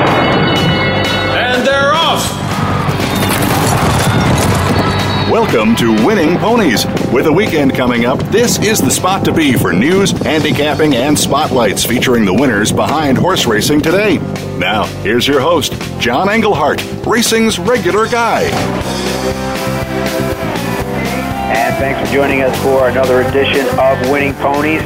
And they're off! Welcome to Winning Ponies. With a weekend coming up, this is the spot to be for news, handicapping, and spotlights featuring the winners behind horse racing today. Now, here's your host, John Englehart, racing's regular guy. And thanks for joining us for another edition of Winning Ponies.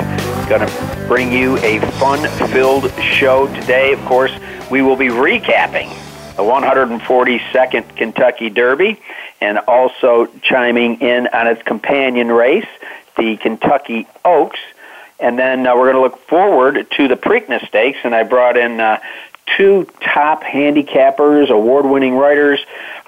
Going to bring you a fun filled show today. Of course, we will be recapping the 142nd Kentucky Derby and also chiming in on its companion race, the Kentucky Oaks. And then uh, we're going to look forward to the Preakness Stakes, and I brought in uh, two top handicappers, award winning writers.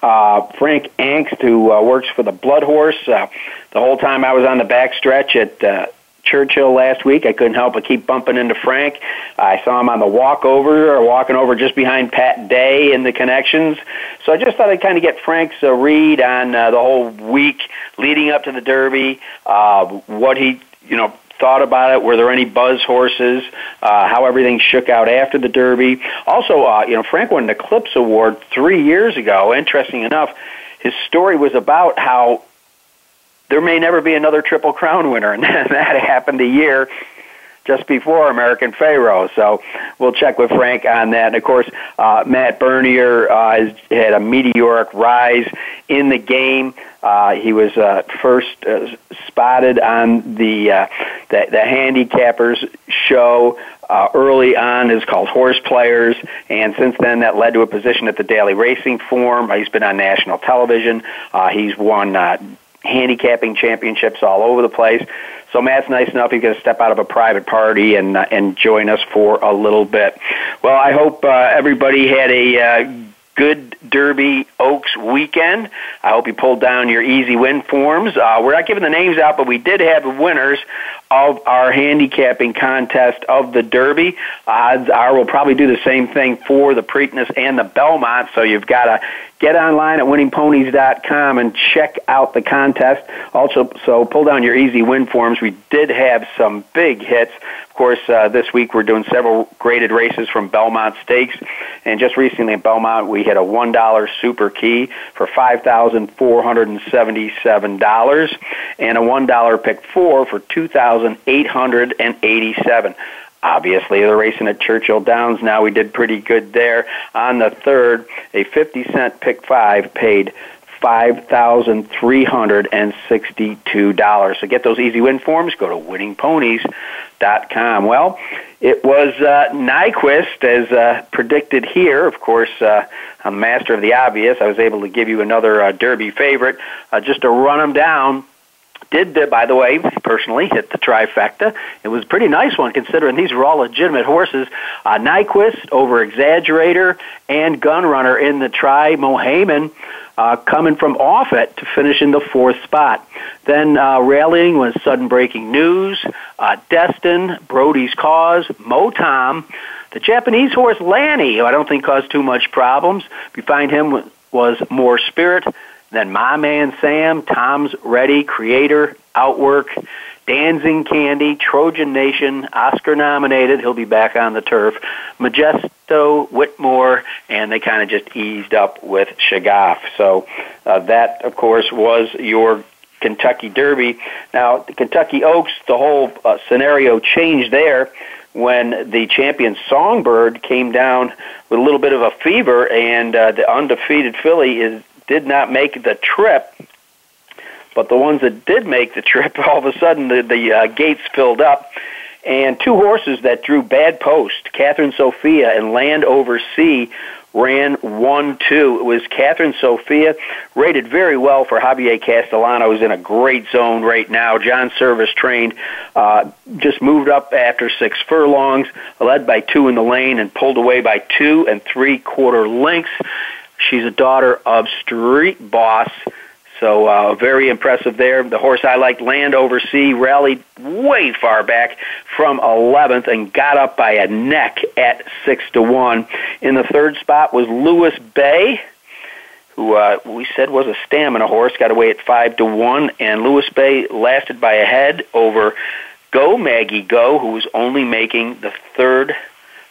Uh, Frank Angst, who uh, works for the Blood Horse. Uh, the whole time I was on the backstretch at uh, Churchill last week. I couldn't help but keep bumping into Frank. I saw him on the walkover or walking over just behind Pat Day in the connections. So I just thought I'd kind of get Frank's uh, read on uh, the whole week leading up to the Derby, uh, what he, you know, thought about it. Were there any buzz horses? Uh, how everything shook out after the Derby. Also, uh, you know, Frank won an Eclipse Award three years ago. Interesting enough, his story was about how there may never be another Triple Crown winner, and that happened a year just before American Pharoah. So we'll check with Frank on that. And of course, uh, Matt Bernier uh, has had a meteoric rise in the game. Uh, he was uh, first uh, spotted on the, uh, the the handicappers show uh, early on is called Horse Players, and since then that led to a position at the Daily Racing Form. He's been on national television. Uh, he's won uh, handicapping championships all over the place. So Matt's nice enough he's going to step out of a private party and uh, and join us for a little bit. Well, I hope uh, everybody had a uh, good Derby Oaks weekend. I hope you pulled down your easy win forms. Uh, we're not giving the names out, but we did have winners of our handicapping contest of the Derby. Odds are we'll probably do the same thing for the Preakness and the Belmont. So you've got to get online at winningponies.com and check out the contest. Also, so pull down your easy win forms. We did have some big hits. Of course, uh, this week we're doing several graded races from Belmont Stakes, and just recently at Belmont we hit a one dollar super key for five thousand four hundred and seventy-seven dollars, and a one dollar pick four for two thousand eight hundred and eighty-seven. Obviously, they're racing at Churchill Downs now. We did pretty good there. On the third, a 50 cent pick five paid $5,362. So get those easy win forms. Go to winningponies.com. Well, it was uh, Nyquist, as uh, predicted here. Of course, uh, master of the obvious. I was able to give you another uh, Derby favorite uh, just to run them down did, uh, by the way, personally hit the trifecta. It was a pretty nice one considering these were all legitimate horses. Uh, Nyquist over Exaggerator and Gunrunner in the Tri Mohaymen. Uh, coming from off it to finish in the fourth spot. Then uh, rallying was sudden breaking news, uh, Destin, Brody's Cause, Mo Tom, the Japanese horse Lani, who I don't think caused too much problems. Find him was Mor Spirit, then My Man Sam, Tom's Ready, Creator, Outwork, Dancing Candy, Trojan Nation, Oscar nominated. He'll be back on the turf. Majesto, Whitmore, and they kind of just eased up with Shagaf. So uh, that, of course, was your Kentucky Derby. Now, the Kentucky Oaks, the whole uh, scenario changed there when the champion Songbird came down with a little bit of a fever, and uh, the undefeated filly is did not make the trip. But the ones that did make the trip, all of a sudden the, the uh, gates filled up. And two horses that drew bad post, Cathryn Sophia and Land Over Sea, ran 1 2. It was Cathryn Sophia, rated very well for Javier Castellano, who's in a great zone right now. John Servis trained, uh, just moved up after six furlongs, led by two in the lane, and pulled away by two and three quarter lengths. She's a daughter of Street Boss. So uh, very impressive there. The horse I liked, Land Over Sea, rallied way far back from 11th and got up by a neck at 6 to 1. In the third spot was Lewis Bay, who uh, we said was a stamina horse, got away at 5 to 1, and Lewis Bay lasted by a head over Go Maggie Go, who was only making the third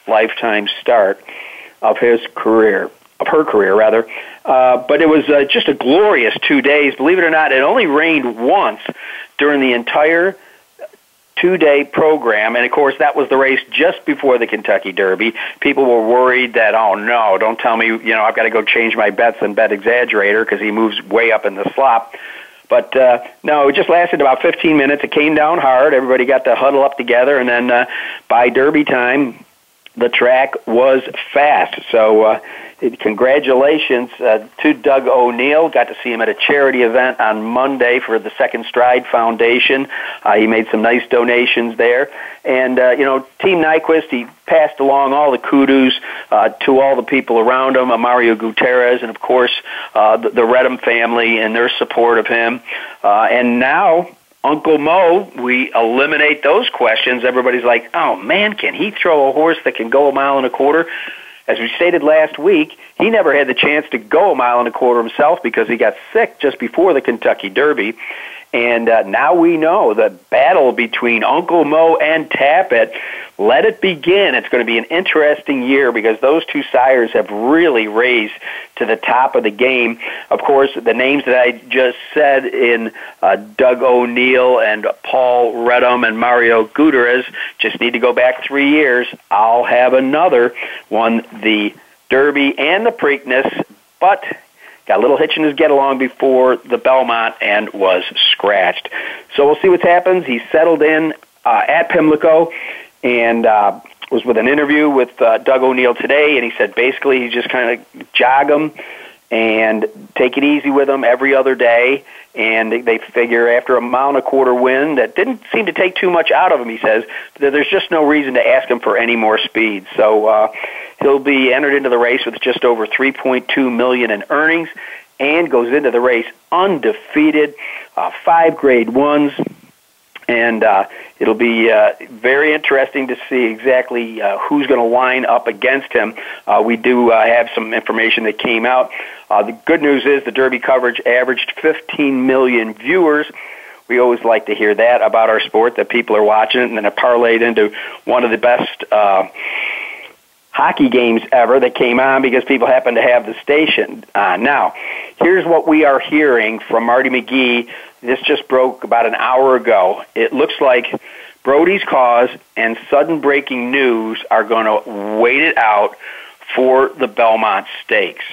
lifetime start of his career of her career rather. Uh, but it was uh, just a glorious two days. Believe it or not, it only rained once during the entire two day program. And of course, that was the race just before the Kentucky Derby. People were worried that, oh no, don't tell me, you know, I've got to go change my bets and bet Exaggerator because he moves way up in the slop. But uh, no, it just lasted about 15 minutes. It came down hard. Everybody got to huddle up together, and then uh, by Derby time, the track was fast. So uh, congratulations uh, to Doug O'Neill. Got to see him at a charity event on Monday for the Second Stride Foundation. Uh, he made some nice donations there. And, uh, you know, Team Nyquist, he passed along all the kudos uh, to all the people around him, Mario Gutierrez, and, of course, uh, the, the Reddam family and their support of him. Uh, and now, Uncle Mo, we eliminate those questions. Everybody's like, oh man, can he throw a horse that can go a mile and a quarter? As we stated last week, he never had the chance to go a mile and a quarter himself because he got sick just before the Kentucky Derby. And uh, now we know the battle between Uncle Mo and Tapit. Let it begin. It's going to be an interesting year because those two sires have really raised to the top of the game. Of course, the names that I just said in uh, Doug O'Neill and Paul Reddam and Mario Gutierrez just need to go back three years. I'll have another won, the Derby and the Preakness, but got a little hitch in his get along before the Belmont and was scratched. So we'll see what happens. He settled in uh, at Pimlico and uh, was with an interview with uh, Doug O'Neill today, and he said basically he just kind of jog him and take it easy with him every other day. And they figure after a mile and a quarter win that didn't seem to take too much out of him, he says, that there's just no reason to ask him for any more speed. So uh, he'll be entered into the race with just over 3.2 million in earnings and goes into the race undefeated, uh, five grade ones, and uh, it'll be uh, very interesting to see exactly uh, who's going to line up against him. Uh, we do uh, have some information that came out. Uh, the good news is the Derby coverage averaged 15 million viewers. We always like to hear that about our sport, that people are watching it, and then it parlayed into one of the best hockey games ever that came on because people happen to have the station on. Now, here's what we are hearing from Marty McGee this just broke about an hour ago. It looks like Brody's cause and sudden breaking news are going to wait it out for the Belmont Stakes.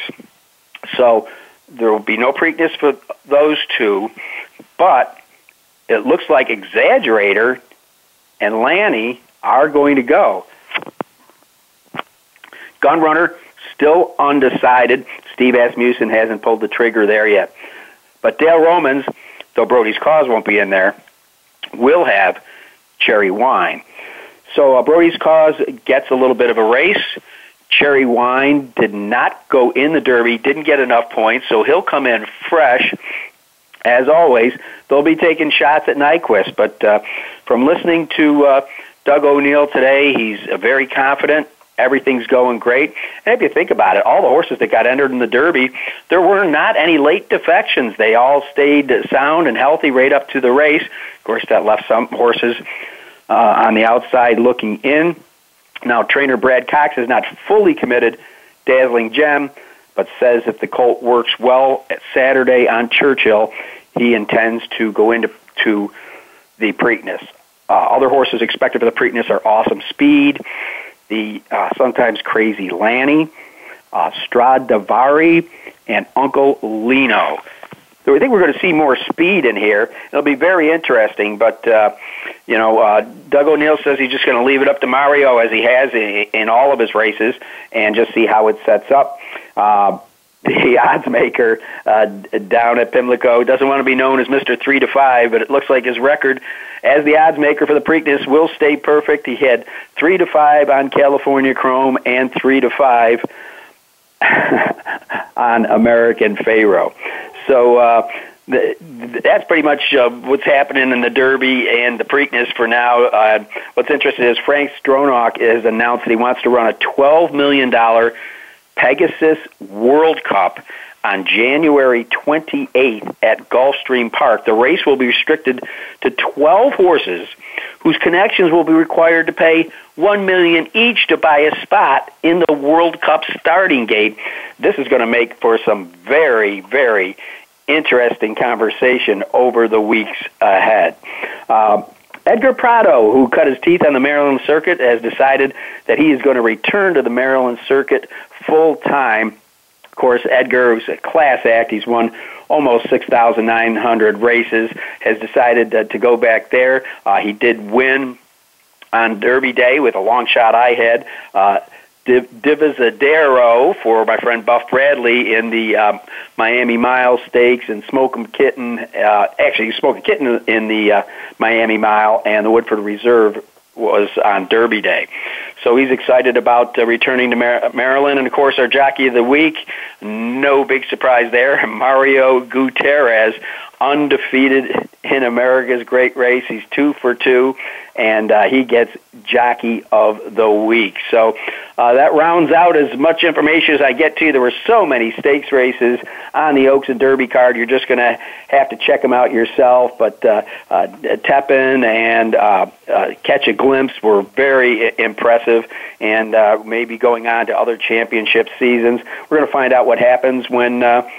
So there will be no Preakness for those two, but it looks like Exaggerator and Lani are going to go. Gunrunner still undecided. Steve Asmussen hasn't pulled the trigger there yet. But Dale Romans though Brody's Cause won't be in there, will have cherry wine. So uh, Brody's Cause gets a little bit of a race. Cherry Wine did not go in the Derby, didn't get enough points, so he'll come in fresh. As always, they'll be taking shots at Nyquist, but uh, from listening to uh, Doug O'Neill today, he's very confident everything's going great. And if you think about it, all the horses that got entered in the Derby, there were not any late defections. They all stayed sound and healthy right up to the race. Of course, that left some horses uh, on the outside looking in. Now, trainer Brad Cox is not fully committed, dazzling gem, but says if the colt works well at Saturday on Churchill, he intends to go into to the Preakness. Uh, other horses expected for the Preakness are Awesome Speed, the uh, sometimes crazy Lani, uh, Stradivari, and Uncle Lino. So I think we're going to see more speed in here. It'll be very interesting. But uh, you know, uh, Doug O'Neill says he's just going to leave it up to Mario as he has in, in all of his races, and just see how it sets up. Uh, the odds maker uh, down at Pimlico doesn't want to be known as Mr. Three to Five, but it looks like his record as the odds maker for the Preakness will stay perfect. He had three to five on California Chrome and three to five on American Pharoah. So. Uh, that's pretty much uh, what's happening in the Derby and the Preakness for now. Uh, what's interesting is Frank Stronach has announced that he wants to run a $12 million Pegasus World Cup on January 28th at Gulfstream Park. The race will be restricted to 12 horses whose connections will be required to pay 1 million each to buy a spot in the World Cup starting gate. This is going to make for some very very interesting conversation over the weeks ahead. Uh, Edgar Prado, who cut his teeth on the Maryland circuit, has decided that he is going to return to the Maryland circuit full time. Of course, Edgar, who's a class act, he's won almost 6,900 races, has decided to, to go back there. Uh, he did win on Derby Day with a long shot I had. Uh, Divisadero for my friend Buff Bradley in the um, Miami Mile Stakes and Smoking Kitten. Uh, actually, Smoking Kitten in the uh, Miami Mile and the Woodford Reserve was on Derby Day. So he's excited about uh, returning to Mar- Maryland. And of course, our jockey of the week, no big surprise there, Mario Gutierrez, undefeated in America's Great Race. He's two for two, and uh, he gets Jockey of the Week. So uh, that rounds out as much information as I get to you. There were so many stakes races on the Oaks and Derby card. You're just going to have to check them out yourself. But uh, uh, Tepin and uh, uh, Catch a Glimpse were very impressive, and uh, maybe going on to other championship seasons. We're going to find out what happens when. Uh,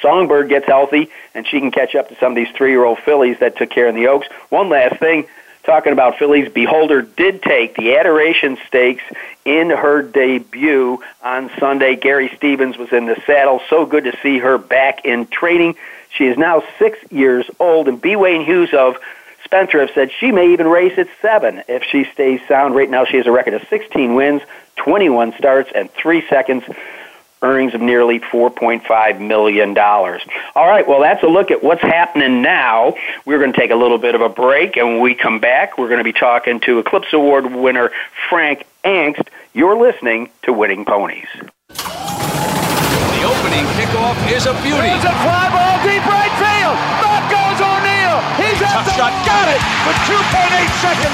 Songbird gets healthy and she can catch up to some of these three year old fillies that took care of the Oaks. One last thing, talking about fillies, Beholder did take the Adoration Stakes in her debut on Sunday. Gary Stevens was in the saddle. So good to see her back in training. She is now six years old, and B. Wayne Hughes of Spendthrift have said she may even race at seven if she stays sound. Right now, she has a record of 16 wins, 21 starts, and three seconds earnings of nearly $4.5 million. All right, well, that's a look at what's happening now. We're going to take a little bit of a break, and when we come back, we're going to be talking to Eclipse Award winner Frank Angst. You're listening to Winning Ponies. The opening kickoff is a beauty. It's a fly ball deep right field. Back goes O'Neill. He's at Tough the shot. got it with 2.8 seconds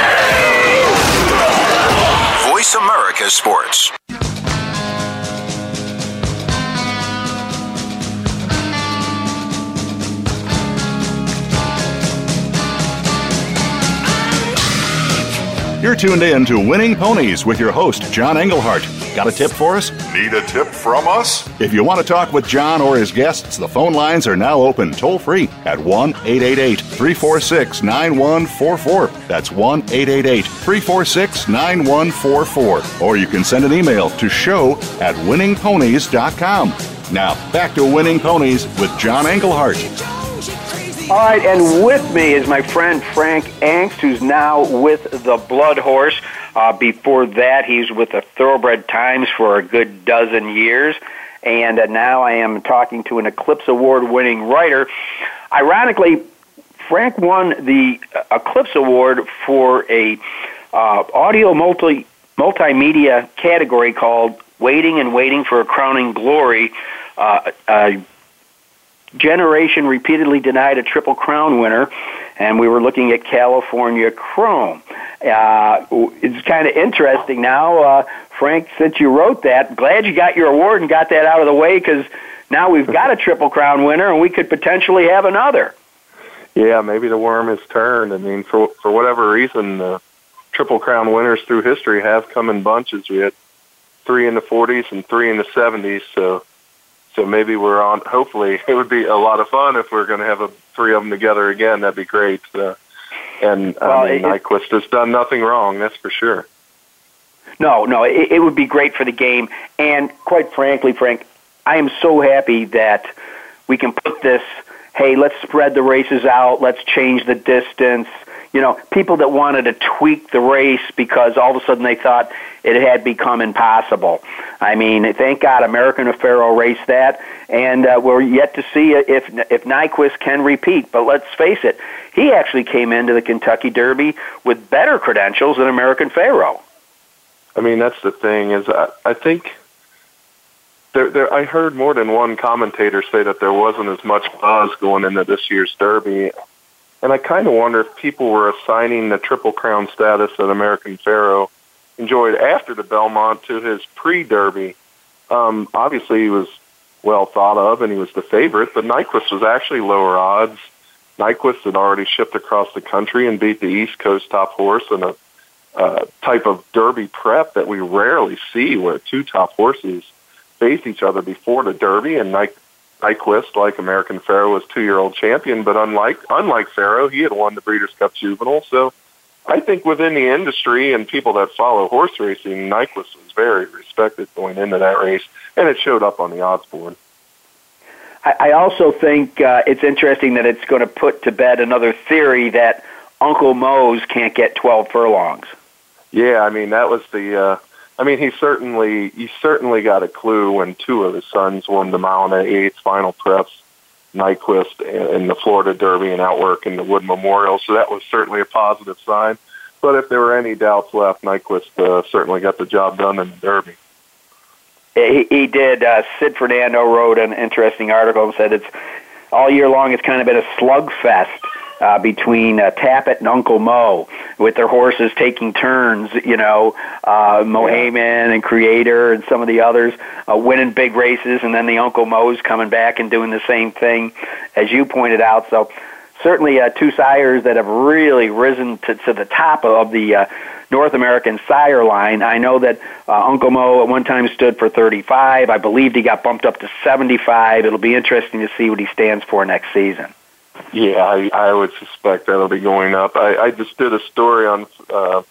Voice America Sports. You're tuned in to Winning Ponies with your host, John Englehart. Got a tip for us? Need a tip from us? If you want to talk with John or his guests, the phone lines are now open toll free at 1 888 346 9144. That's 1 888 346 9144. Or you can send an email to show at winningponies.com. Now, back to Winning Ponies with John Englehart. All right, and with me is my friend Frank Angst, who's now with the Blood Horse. Uh, before that, he's with the Thoroughbred Times for a good dozen years. And uh, now I am talking to an Eclipse Award winning writer. Ironically, Frank won the uh, Eclipse Award for a uh, audio multi multimedia category called "Waiting and Waiting for a Crowning Glory." uh, a generation repeatedly denied a Triple Crown winner, and we were looking at California Chrome. Uh, it's kind of interesting now, uh, Frank, since you wrote that. Glad you got your award and got that out of the way because now we've got a Triple Crown winner and we could potentially have another. Yeah, maybe the worm has turned. I mean, for for whatever reason, the Triple Crown winners through history have come in bunches. We had three in the 40s and three in the 70s, so so maybe we're on. Hopefully, it would be a lot of fun if we're going to have a, three of them together again. That'd be great. Uh, and well, I mean, it, Nyquist has done nothing wrong. That's for sure. No, no, it, it would be great for the game. And quite frankly, Frank, I am so happy that we can put this. Hey, let's spread the races out. Let's change the distance. You know, people that wanted to tweak the race because all of a sudden they thought it had become impossible. I mean, thank God American Pharoah raced that, and uh, we're yet to see if if Nyquist can repeat. But let's face it, he actually came into the Kentucky Derby with better credentials than American Pharoah. I mean, that's the thing is I, I think there, there, I heard more than one commentator say that there wasn't as much buzz going into this year's Derby, and I kind of wonder if people were assigning the Triple Crown status that American Pharoah enjoyed after the Belmont to his pre-Derby. Um, obviously, he was well thought of, and he was the favorite, but Nyquist was actually lower odds. Nyquist had already shipped across the country and beat the East Coast top horse in a uh, type of Derby prep that we rarely see, where two top horses – faced each other before the Derby, and Ny- Nyquist, like American Pharoah, was two-year-old champion. But unlike unlike Pharoah, he had won the Breeders' Cup Juvenile. So I think within the industry and people that follow horse racing, Nyquist was very respected going into that race, and it showed up on the odds board. I also think uh, it's interesting that it's going to put to bed another theory that Uncle Mo's can't get 12 furlongs. Yeah, I mean that was the uh, I mean, he certainly he certainly got a clue when two of his sons won the mile and eighth final preps, Nyquist in the Florida Derby and Outwork in the Wood Memorial. So that was certainly a positive sign. But if there were any doubts left, Nyquist uh, certainly got the job done in the Derby. He, he did. Uh, Sid Fernando wrote an interesting article and said it's all year long. It's kind of been a slugfest uh, between uh, Tapit and Uncle Mo, with their horses taking turns. You know, uh, Mohaymen and Creator and some of the others uh, winning big races, and then the Uncle Mo's coming back and doing the same thing, as you pointed out. So certainly uh, two sires that have really risen to, to the top of the uh, North American sire line. I know that uh, Uncle Mo at one time stood for 35. I believe he got bumped up to 75. It'll be interesting to see what he stands for next season. Yeah, I, I would suspect that'll be going up. I, I just did a story on uh,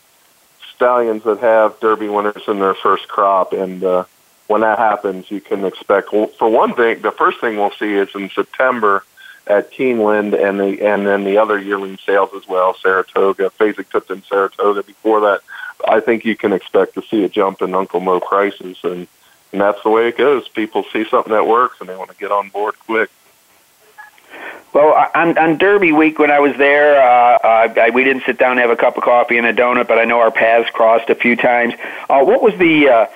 stallions that have Derby winners in their first crop, and uh, when that happens, you can expect. Well, for one thing, the first thing we'll see is in September at Keeneland, and the and then the other yearling sales as well, Saratoga, Fasig-Tipton, Saratoga. Before that, I think you can expect to see a jump in Uncle Mo prices, and and that's the way it goes. People see something that works, and they want to get on board quick. Well, on, on Derby week when I was there, uh, uh, I, we didn't sit down and have a cup of coffee and a donut, but I know our paths crossed a few times. Uh, what was the uh,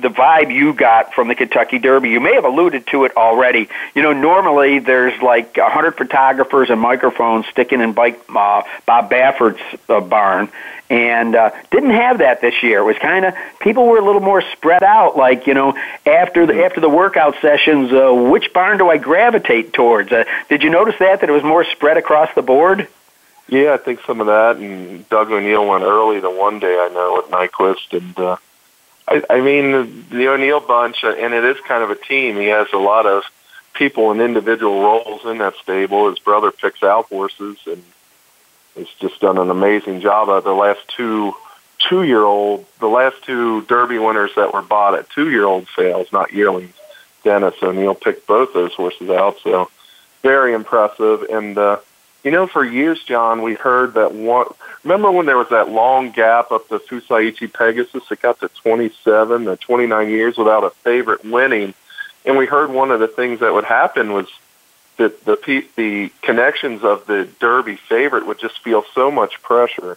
the vibe you got from the Kentucky Derby. You may have alluded to it already. You know, normally there's like a hundred photographers and microphones sticking in bike, uh, Bob Baffert's uh, barn, and uh, didn't have that this year. It was kind of people were a little more spread out. Like you know, after the after the workout sessions, uh, which barn do I gravitate towards? Uh, did you notice that that it was more spread across the board? Yeah, I think some of that. And Doug O'Neill went early the one day I know at Nyquist, and uh, I, I mean the O'Neill bunch, uh, and it is kind of a team. He has a lot of people in individual roles in that stable. His brother picks out horses, and has just done an amazing job. Of the last two two year old, the last two Derby winners that were bought at two year old sales, not yearlings. Dennis O'Neill picked both those horses out, so very impressive. And uh, you know, for years, John, we heard that one. Remember when there was that long gap up the Fusaichi Pegasus? It got to 27 or 29 years without a favorite winning, and we heard one of the things that would happen was that the the connections of the Derby favorite would just feel so much pressure.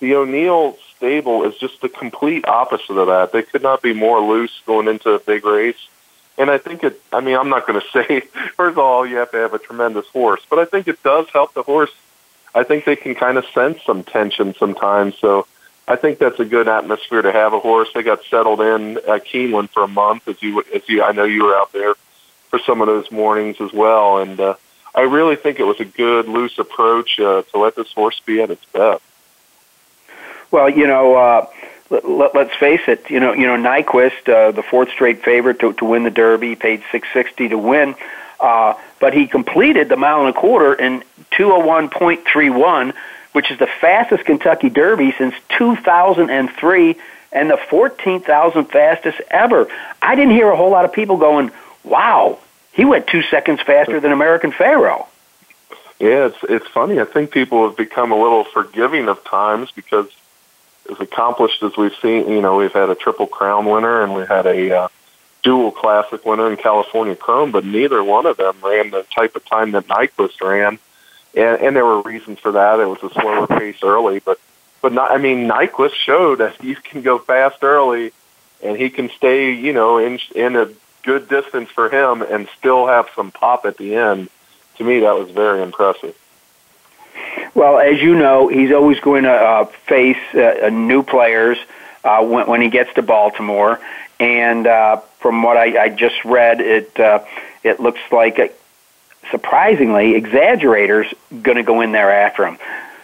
The O'Neill stable is just the complete opposite of that. They could not be more loose going into a big race. And I think it, I mean, I'm not going to say, first of all, you have to have a tremendous horse, but I think it does help the horse. I think they can kind of sense some tension sometimes. So I think that's a good atmosphere to have a horse. They got settled in at Keeneland for a month, as you, as you, I know you were out there for some of those mornings as well. And, uh, I really think it was a good, loose approach uh, to let this horse be at its best. Well, you know, uh, let, us face it. You know, you know, Nyquist, uh, the fourth straight favorite to, to win the Derby, paid six sixty to win, uh, but he completed the mile and a quarter in two hundred one point three one, which is the fastest Kentucky Derby since two thousand and three, and the fourteen thousand fastest ever. I didn't hear a whole lot of people going, "Wow, he went two seconds faster than American Pharoah." Yeah, it's it's funny. I think people have become a little forgiving of times because as accomplished as we've seen, you know, we've had a triple crown winner and we had a uh, dual classic winner in California Chrome, but neither one of them ran the type of time that Nyquist ran. And, and there were reasons for that. It was a slower pace early, but, but not, I mean, Nyquist showed that you can go fast early and he can stay, you know, in, in a good distance for him and still have some pop at the end. To me, that was very impressive. Well, as you know, he's always going to uh, face uh, new players uh, when, when he gets to Baltimore. And uh, from what I, I just read, it uh, it looks like, uh, surprisingly, Exaggerator's going to go in there after him.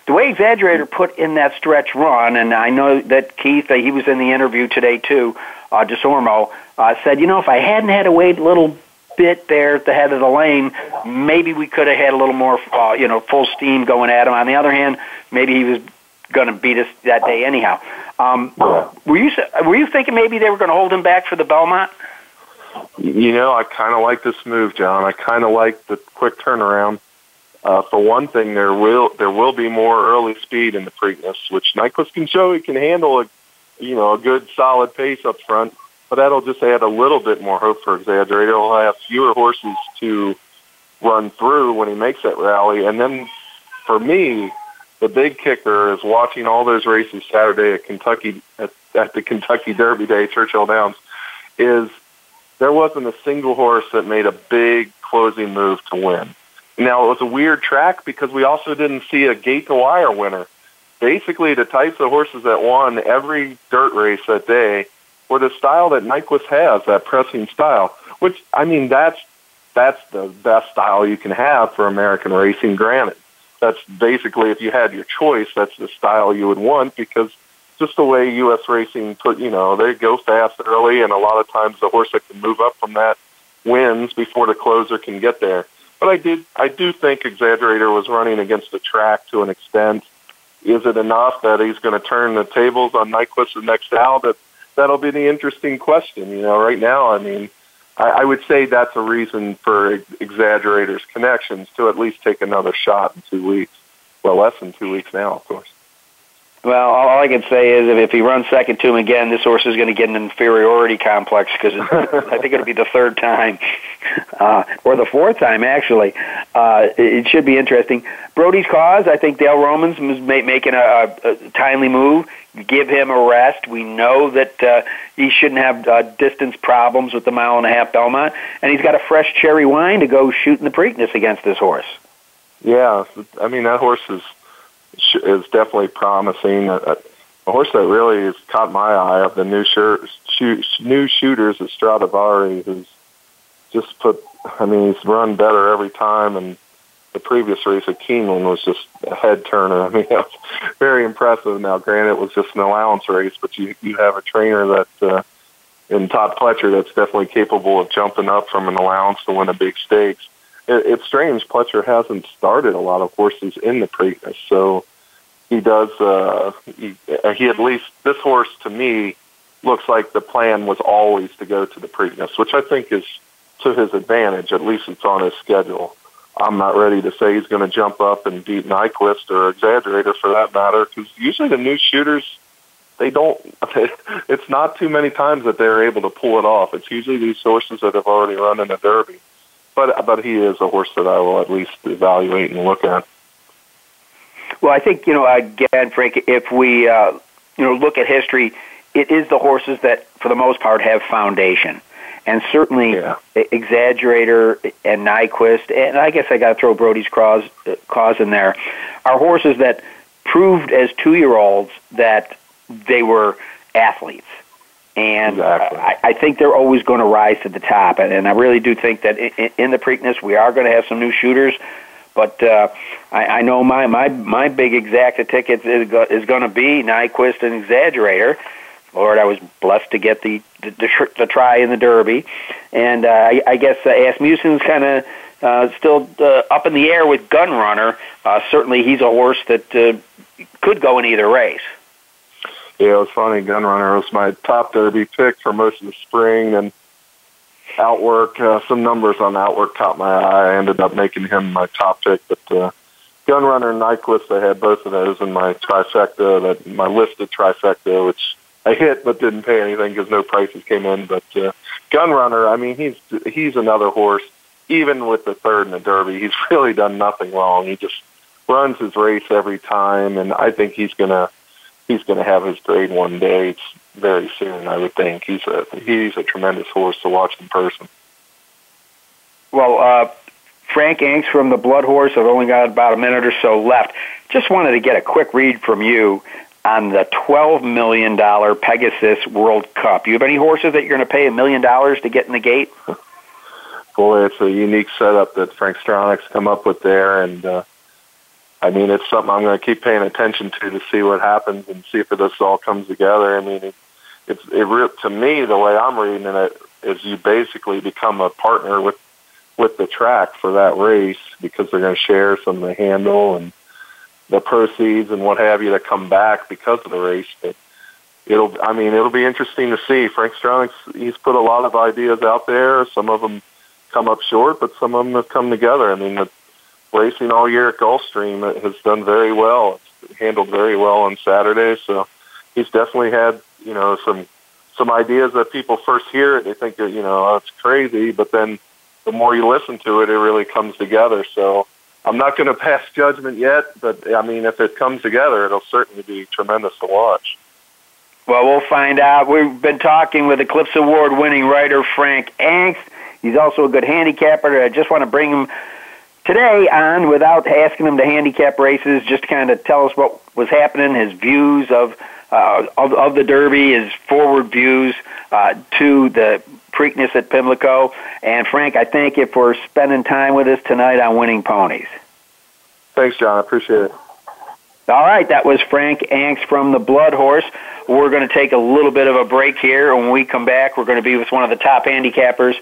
The way Exaggerator put in that stretch run, and I know that Keith, uh, he was in the interview today too, uh, Desormeaux, uh, said, you know, if I hadn't had to wait a little bit there at the head of the lane, maybe we could have had a little more, uh, you know, full steam going at him. On the other hand, maybe he was going to beat us that day anyhow. Um, were you were you thinking maybe they were going to hold him back for the Belmont? You know, I kind of like this move, John. I kind of like the quick turnaround. Uh, for one thing, there will there will be more early speed in the Preakness, which Nyquist can show he can handle a you know a good solid pace up front but that'll just add a little bit more hope for Exaggerator. He'll have fewer horses to run through when he makes that rally. And then for me, the big kicker is watching all those races Saturday at Kentucky at, at the Kentucky Derby Day, Churchill Downs, is there wasn't a single horse that made a big closing move to win. Now it was a weird track because we also didn't see a gate to wire winner. Basically, the types of horses that won every dirt race that day or the style that Nyquist has, that pressing style, which, I mean, that's, that's the best style you can have for American racing, granted. That's basically, if you had your choice, that's the style you would want because just the way U.S. racing put, you know, they go fast early, and a lot of times the horse that can move up from that wins before the closer can get there. But I did, I do think Exaggerator was running against the track to an extent. Is it enough that he's going to turn the tables on Nyquist the next out? That'll be the interesting question. You know, right now, I mean, I, I would say that's a reason for exaggerators connections to at least take another shot in two weeks. Well, less than two weeks now, of course. Well, all I can say is if he runs second to him again, this horse is going to get an inferiority complex because I think it'll be the third time, uh, or the fourth time actually. Uh, it should be interesting. Brody's cause, I think Dale Romans was making a, a timely move. Give him a rest. We know that uh, he shouldn't have uh, distance problems with the mile and a half Belmont, and he's got a fresh cherry wine to go shoot in the Preakness against this horse. Yeah, I mean that horse is is definitely promising. A, a horse that really has caught my eye of the new shirt, shoot, new shooters at Stradivari who's just put. I mean, he's run better every time, and the previous race at Keeneland was just a head turner. I mean, it was very impressive. Now, granted, it was just an allowance race, but you you have a trainer that uh, in Todd Pletcher that's definitely capable of jumping up from an allowance to win a big stakes it, it's strange. Pletcher hasn't started a lot of horses in the Preakness, so he does. Uh, he, he at least this horse to me looks like the plan was always to go to the Preakness, which I think is to his advantage. At least it's on his schedule. I'm not ready to say he's going to jump up and beat Nyquist or Exaggerator for that matter, because usually the new shooters they don't. It's not too many times that they're able to pull it off. It's usually these horses that have already run in the Derby but but he is a horse that I will at least evaluate and look at. Well, I think you know again, Frank. If we uh, you know look at history, it is the horses that, for the most part, have foundation. And certainly yeah. Exaggerator and Nyquist, and I guess I got to throw Brody's cause, uh, cause in there, are horses that proved as two-year-olds that they were athletes. And exactly. I, I think they're always going to rise to the top. And, and I really do think that in, in the Preakness, we are going to have some new shooters. But uh, I, I know my, my, my big exacta ticket is, go, is going to be Nyquist and Exaggerator. Lord, I was blessed to get the the, the, the try in the Derby, and uh, I, I guess uh, Asmussen's kind of uh, still uh, up in the air with Gunrunner. Uh, certainly, he's a horse that uh, could go in either race. Yeah, it was funny. Gunrunner was my top Derby pick for most of the spring, and Outwork, uh, some numbers on Outwork caught my eye. I ended up making him my top pick, but uh, Gunrunner and Nyquist, I had both of those in my trifecta, that my listed trifecta, which I hit but didn't pay anything because no prices came in. But uh, Gunrunner, I mean, he's he's another horse. Even with the third in the Derby, he's really done nothing wrong. He just runs his race every time, and I think he's gonna he's gonna have his grade one day. It's very soon, I would think. He's a he's a tremendous horse to watch in person. Well, uh, Frank Angst from the Blood Horse. I've only got about a minute or so left. Just wanted to get a quick read from you on the $12 million Pegasus World Cup. You have any horses that you're going to pay a million dollars to get in the gate? Boy, it's a unique setup that Frank Stronach's come up with there, and uh, I mean, it's something I'm going to keep paying attention to to see what happens and see if this all comes together. I mean, it, it's it to me the way I'm reading it is you basically become a partner with with the track for that race because they're going to share some of the handle and the proceeds and what have you that come back because of the race. But it'll, I mean, it'll be interesting to see. Frank Stronach's, he's put a lot of ideas out there. Some of them come up short, but some of them have come together. I mean, the racing all year at Gulfstream has done very well. It's handled very well on Saturday, so he's definitely had, you know, some some ideas that people first hear it, they think that, you know, oh, it's crazy, but then the more you listen to it, it really comes together. So I'm not going to pass judgment yet, but I mean, if it comes together, it'll certainly be tremendous to watch. Well, we'll find out. We've been talking with Eclipse Award winning writer Frank Angst. He's also a good handicapper. I just want to bring him today on without asking him to handicap races, just to kind of tell us what was happening, his views of uh, of, of the Derby, his forward views uh, to the Preakness at Pimlico. And Frank, I thank you for spending time with us tonight on Winning Ponies. Thanks, John. I appreciate it. All right, that was Frank Angst from the Blood Horse. We're going to take a little bit of a break here. When we come back, we're going to be with one of the top handicappers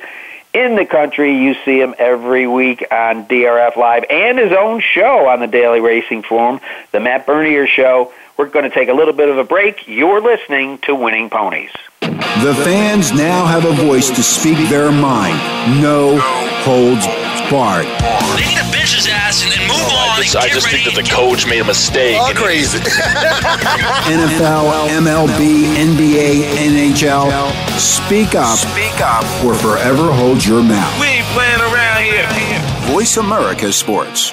in the country. You see him every week on DRF Live and his own show on the Daily Racing Form, the Matt Bernier Show. We're going to take a little bit of a break. You're listening to Winning Ponies. The fans now have a voice to speak their mind. No holds barred. They need to bench his ass and then move oh, on. I just, I just think that the coach made a mistake. All crazy. NFL, MLB, NBA, NHL. Speak up. Speak up. Or forever hold your mouth. We ain't playing around here. Voice America Sports.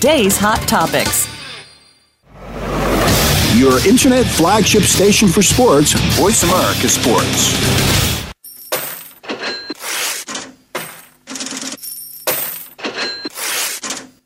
today's hot topics. Your internet flagship station for sports, Voice America Sports.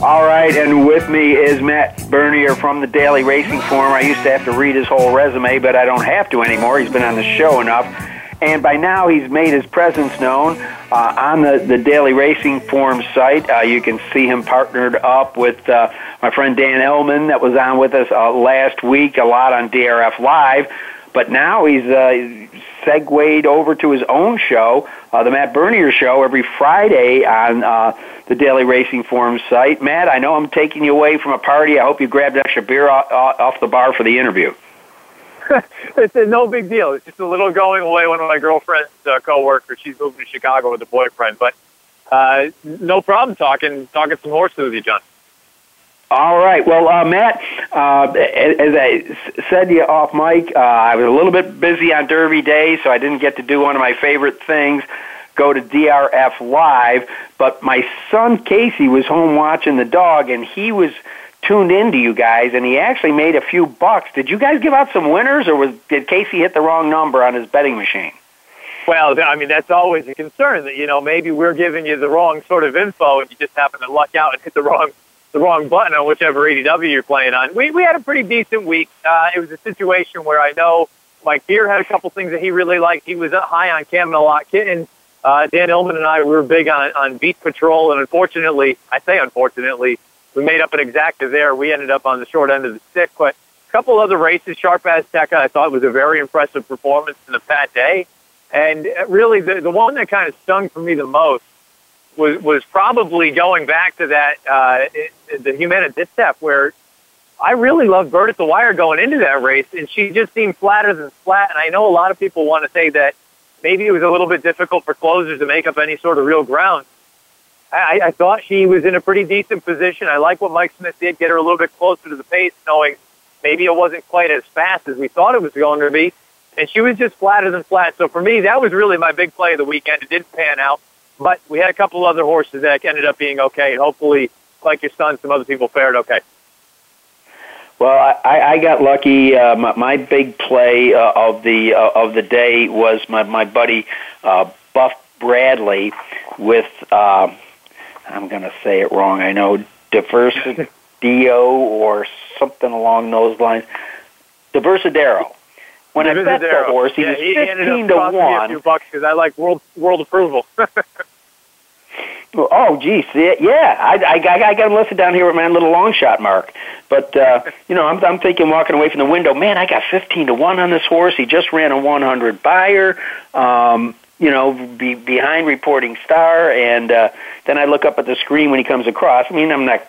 All right, and with me is Matt Bernier from the Daily Racing Form. I used to have to read his whole resume, but I don't have to anymore. He's been on the show enough. And by now, he's made his presence known uh, on the, the Daily Racing Form site. Uh, you can see him partnered up with uh, my friend Dan Illman, that was on with us uh, last week, a lot on DRF Live. But now he's uh, segued over to his own show, uh, the Matt Bernier Show, every Friday on the Daily Racing Form site. Matt, I know I'm taking you away from a party. I hope you grabbed extra beer off, off the bar for the interview. it's a no big deal. It's just a little going away. One of my girlfriend's uh, coworkers, she's moving to Chicago with a boyfriend, but uh, no problem talking talking some horses with you, John. All right. Well, uh, Matt, uh, as I said to you off mic, uh, I was a little bit busy on Derby Day, so I didn't get to do one of my favorite things, go to DRF Live. But my son Casey was home watching the dog, and he was tuned into you guys, and he actually made a few bucks. Did you guys give out some winners, or was did Casey hit the wrong number on his betting machine? Well, I mean that's always a concern that you know maybe we're giving you the wrong sort of info, and you just happen to luck out and hit the wrong the wrong button on whichever ADW you're playing on. We we had a pretty decent week. Uh, it was a situation where I know Mike Beer had a couple things that he really liked. He was high on Camelot Kitten. Uh, Dan Illman and I we were big on on Beach Patrol, and unfortunately, I say unfortunately, we made up an exacta there. We ended up on the short end of the stick, but a couple other races, Sharp Azteca, I thought was a very impressive performance in the Pat Day. And really, the, the one that kind of stung for me the most was was probably going back to that uh, the Humana Distaff where I really loved Bird at the Wire going into that race, and she just seemed flatter than flat. And I know a lot of people want to say that maybe it was a little bit difficult for closers to make up any sort of real ground. I, I thought she was in a pretty decent position. I like what Mike Smith did, get her a little bit closer to the pace, knowing maybe it wasn't quite as fast as we thought it was going to be. And she was just flatter than flat. So for me, that was really my big play of the weekend. It didn't pan out. But we had a couple other horses that ended up being okay, and hopefully, like your son, some other people fared okay. Well, I, I got lucky. Uh, my, my big play uh, of the uh, of the day was my my buddy uh, Buff Bradley with uh, I'm going to say it wrong. I know Diversidio or something along those lines. Diversidero. When I bet the horse, he yeah, was he fifteen to one. Me a few bucks because I like world world approval. oh, geez, yeah, I, I, I got him listed down here with my little long shot mark. But uh, you know, I'm, I'm thinking walking away from the window, man, I got fifteen to one on this horse. He just ran a 100 Beyer. Um, you know, be behind reporting star, and uh, then I look up at the screen when he comes across. I mean, I'm not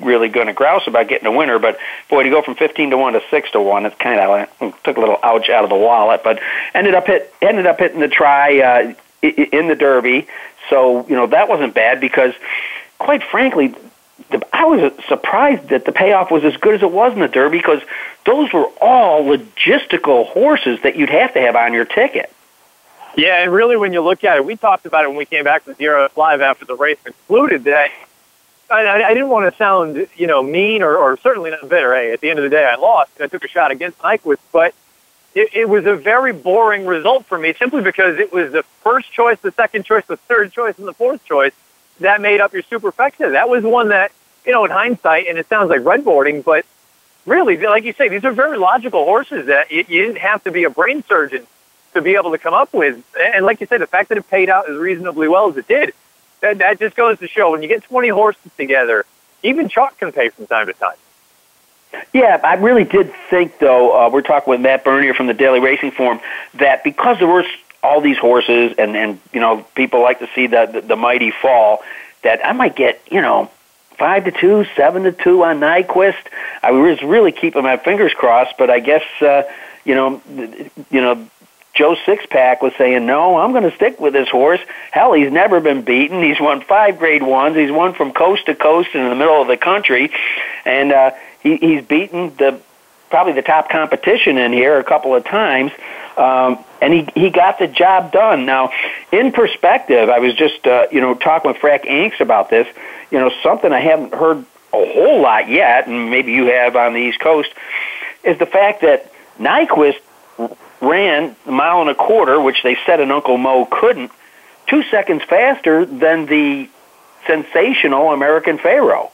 really going to grouse about getting a winner, but boy, to go from 15 to 1 to 6 to 1, it's kind of took a little ouch out of the wallet, but ended up hit ended up hitting the try uh, in the Derby. So, you know, that wasn't bad because quite frankly, the, I was surprised that the payoff was as good as it was in the Derby because those were all logistical horses that you'd have to have on your ticket. Yeah, and really, when you look at it, we talked about it when we came back from Zero Live after the race concluded that I, I didn't want to sound, you know, mean or, or certainly not bitter. Hey, at the end of the day, I lost. I took a shot against Nyquist, but it, it was a very boring result for me simply because it was the first choice, the second choice, the third choice, and the fourth choice that made up your superfecta. That was one that, you know, in hindsight, and it sounds like redboarding, but really, like you say, these are very logical horses that you, you didn't have to be a brain surgeon to be able to come up with. And like you said, the fact that it paid out as reasonably well as it did – that, that just goes to show when you get 20 horses together, even chalk can pay from time to time. Yeah, I really did think, though, uh, we're talking with Matt Bernier from the Daily Racing Form, that because there were all these horses and, and you know, people like to see the, the, the mighty fall, that I might get, you know, five to two, seven to two on Nyquist. I was really keeping my fingers crossed, but I guess, uh, you know, you know, Joe Sixpack was saying, "No, I'm going to stick with this horse. Hell, he's never been beaten. He's won five Grade Ones. He's won from coast to coast and in the middle of the country, and uh, he, he's beaten the probably the top competition in here a couple of times. Um, and he, he got the job done. Now, in perspective, I was just, uh, you know, talking with Frank Angst about this, you know, something I haven't heard a whole lot yet, and maybe you have on the East Coast, is the fact that Nyquist ran a mile and a quarter, which they said an Uncle Mo couldn't, two seconds faster than the sensational American Pharoah.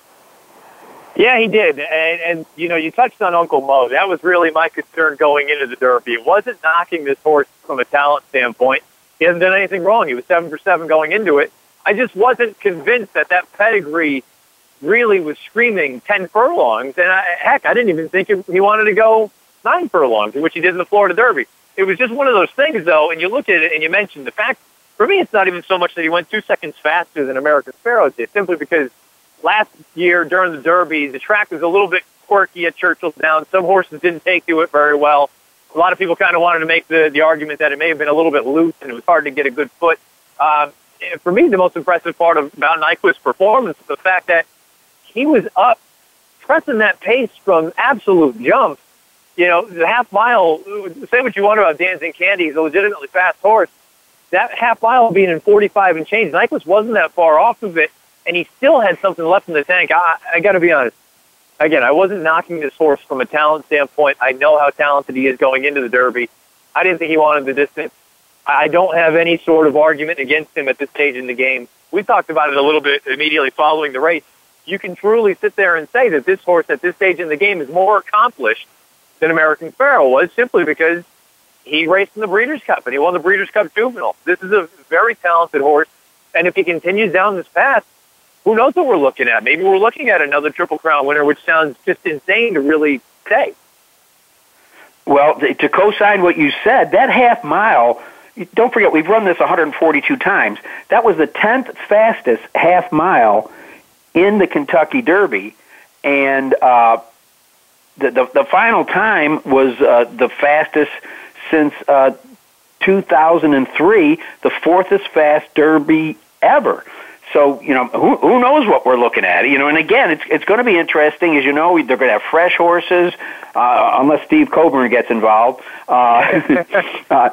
Yeah, he did. And, and, you know, you touched on Uncle Mo. That was really my concern going into the Derby. It wasn't knocking this horse from a talent standpoint. He hasn't done anything wrong. He was 7 for 7 going into it. I just wasn't convinced that that pedigree really was screaming 10 furlongs. And I, heck, I didn't even think he wanted to go nine furlongs, which he did in the Florida Derby. It was just one of those things, though, and you look at it and you mentioned the fact, for me, it's not even so much that he went two seconds faster than American Pharoah did, simply because last year during the Derby, the track was a little bit quirky at Churchill Downs. Some horses didn't take to it very well. A lot of people kind of wanted to make the, the argument that it may have been a little bit loose and it was hard to get a good foot. Um, for me, the most impressive part of, about Nyquist's performance is the fact that he was up pressing that pace from absolute jump. You know, the half mile, say what you want about Dancing Candy, he's a legitimately fast horse. That half mile being in 45 and change, Nyquist wasn't that far off of it and he still had something left in the tank. I, I got to be honest. Again, I wasn't knocking this horse from a talent standpoint. I know how talented he is going into the Derby. I didn't think he wanted the distance. I don't have any sort of argument against him at this stage in the game. We talked about it a little bit immediately following the race. You can truly sit there and say that this horse at this stage in the game is more accomplished than American Pharoah was simply because he raced in the Breeders' Cup and he won the Breeders' Cup Juvenile. This is a very talented horse, and if he continues down this path, who knows what we're looking at? Maybe we're looking at another Triple Crown winner, which sounds just insane to really say. Well, to co-sign what you said, that half mile, don't forget we've run this 142 times. That was the 10th fastest half mile in the Kentucky Derby, and uh, the, the the final time was uh, the fastest since uh, 2003, the fourth fast Derby ever. So you know, who, who knows what we're looking at? You know, and again, it's it's going to be interesting. As you know, they're going to have fresh horses, uh, unless Steve Coburn gets involved. Uh, uh,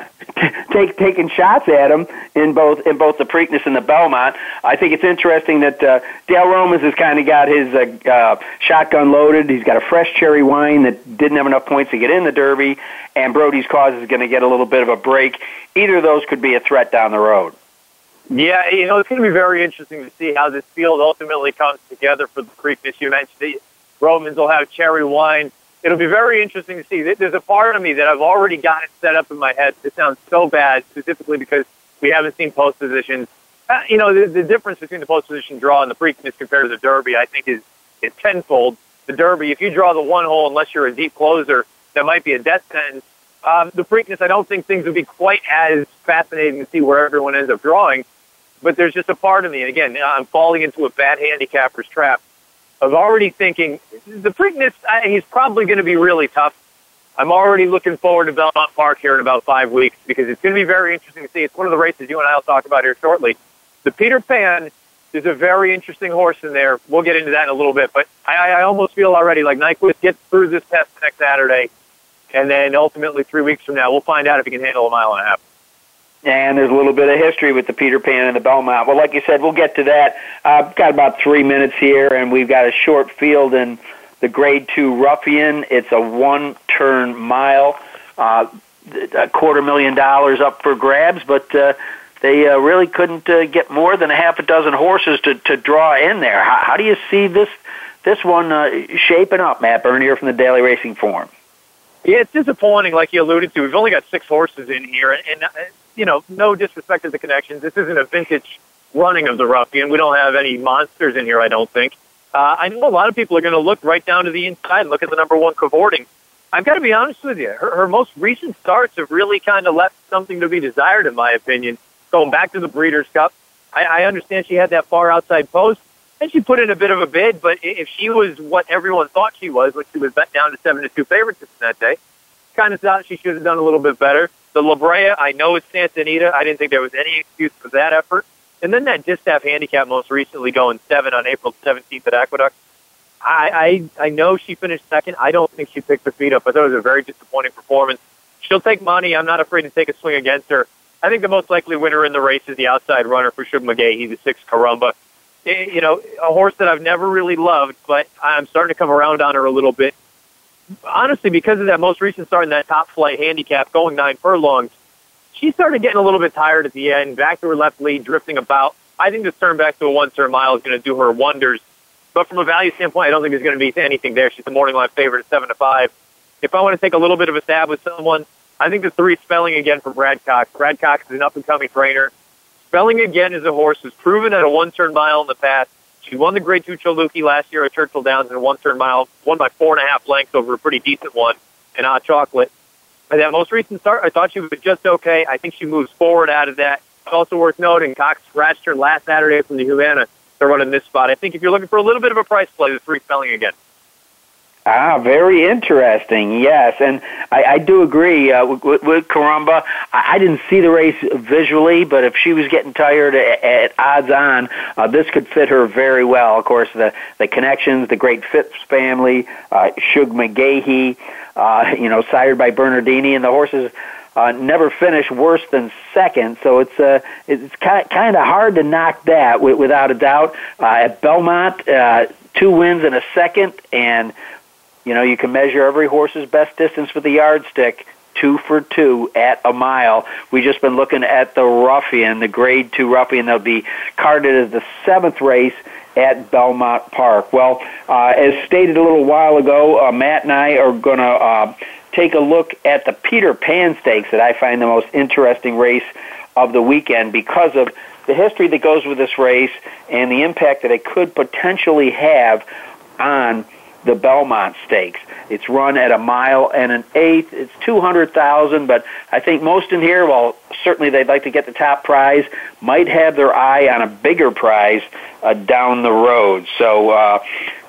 take taking shots at them in both in both the Preakness and the Belmont. I think it's interesting that uh, Dale Romans has kind of got his uh, uh, shotgun loaded. He's got a fresh cherry wine that didn't have enough points to get in the Derby, and Brody's cause is going to get a little bit of a break. Either of those could be a threat down the road. Yeah, you know, it's going to be very interesting to see how this field ultimately comes together for the Preakness. You mentioned the Romans will have cherry wine. It'll be very interesting to see. There's a part of me that I've already got it set up in my head. It sounds so bad, specifically because we haven't seen post positions. Uh, you know, the, the difference between the post position draw and the Preakness compared to the Derby, I think, is, is tenfold. The Derby, if you draw the one hole, unless you're a deep closer, that might be a death sentence. Um, the Preakness, I don't think things would be quite as fascinating to see where everyone ends up drawing but there's just a part of me, and again, I'm falling into a bad handicapper's trap of already thinking the Preakness, he's probably going to be really tough. I'm already looking forward to Belmont Park here in about five weeks because it's going to be very interesting to see. It's one of the races you and I will talk about here shortly. The Peter Pan is a very interesting horse in there. We'll get into that in a little bit, but I, I almost feel already like Nyquist gets through this test next Saturday, and then ultimately three weeks from now, we'll find out if he can handle a mile and a half and there's a little bit of history with the Peter Pan and the Belmont. Well, like you said, we'll get to that. I've got about three minutes here, and we've got a short field in the Grade Two Ruffian. It's a one-turn mile, uh, a quarter million dollars up for grabs, but uh, they uh, really couldn't uh, get more than a half a dozen horses to to draw in there. How, how do you see this this one uh, shaping up, Matt Bernier from the Daily Racing Form? Yeah, it's disappointing, like you alluded to. We've only got six horses in here, and, and uh, you know, no disrespect to the connections. This isn't a vintage running of the Ruffian. We don't have any monsters in here, I don't think. Uh, I know a lot of people are going to look right down to the inside and look at the number one cavorting. I've got to be honest with you. Her, her most recent starts have really kind of left something to be desired, in my opinion. Going back to the Breeders' Cup, I, I understand she had that far outside post, and she put in a bit of a bid. But if she was what everyone thought she was, when she was bet down to seven to two favorites that day, kind of thought she should have done a little bit better. The La Brea, I know it's Santa Anita. I didn't think there was any excuse for that effort. And then that distaff handicap most recently going seven on April 17th at Aqueduct. I, I I know she finished second. I don't think she picked her feet up. I thought it was a very disappointing performance. She'll take money. I'm not afraid to take a swing against her. I think the most likely winner in the race is the outside runner for Shug McGaughey, the six Carumba. Eh, you know, a horse that I've never really loved, but I'm starting to come around on her a little bit. Honestly, because of that most recent start in that top flight handicap, going nine furlongs, she started getting a little bit tired at the end, back to her left lead, drifting about. I think this turn back to a one-turn mile is going to do her wonders. But from a value standpoint, I don't think there's going to be anything there. She's the morning line favorite at seven to five. If I want to take a little bit of a stab with someone, I think the three spelling again for Brad Cox. Brad Cox is an up and coming trainer. Spelling again is a horse who's proven at a one turn mile in the past. She won the Grade Two Chilukki last year at Churchill Downs in a one turn mile, won by four and a half lengths over a pretty decent one in hot chocolate. And that most recent start, I thought she was just okay. I think she moves forward out of that. It's also worth noting Cox scratched her last Saturday from the Humana to run in this spot. I think if you're looking for a little bit of a price play, the three spelling again. Ah, very interesting. Yes, and I, I do agree uh, with, with Carumba. I, I didn't see the race visually, but if she was getting tired at, at odds on, uh, this could fit her very well. Of course, the the connections, the great Phipps family, uh, Shug McGaughey, uh, you know, sired by Bernardini, and the horses. Uh, never finished worse than second, so it's uh, it's kind of hard to knock that without a doubt. Uh, at Belmont, uh, two wins and a second, and you know, you can measure every horse's best distance with a yardstick, two for two at a mile. We've just been looking at the Ruffian, the Grade Two Ruffian. They'll be carded as the seventh race at Belmont Park. Well, uh, as stated a little while ago, uh, Matt and I are going to uh, take a look at the Peter Pan Stakes that I find the most interesting race of the weekend because of the history that goes with this race and the impact that it could potentially have on the Belmont Stakes. It's run at a mile and an eighth. It's two hundred thousand, but I think most in here, well, certainly they'd like to get the top prize. Might have their eye on a bigger prize uh, down the road. So uh,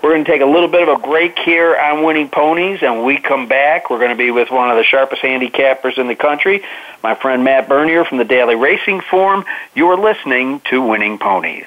we're going to take a little bit of a break here on Winning Ponies, and when we come back. We're going to be with one of the sharpest handicappers in the country, my friend Matt Bernier from the Daily Racing Form. You are listening to Winning Ponies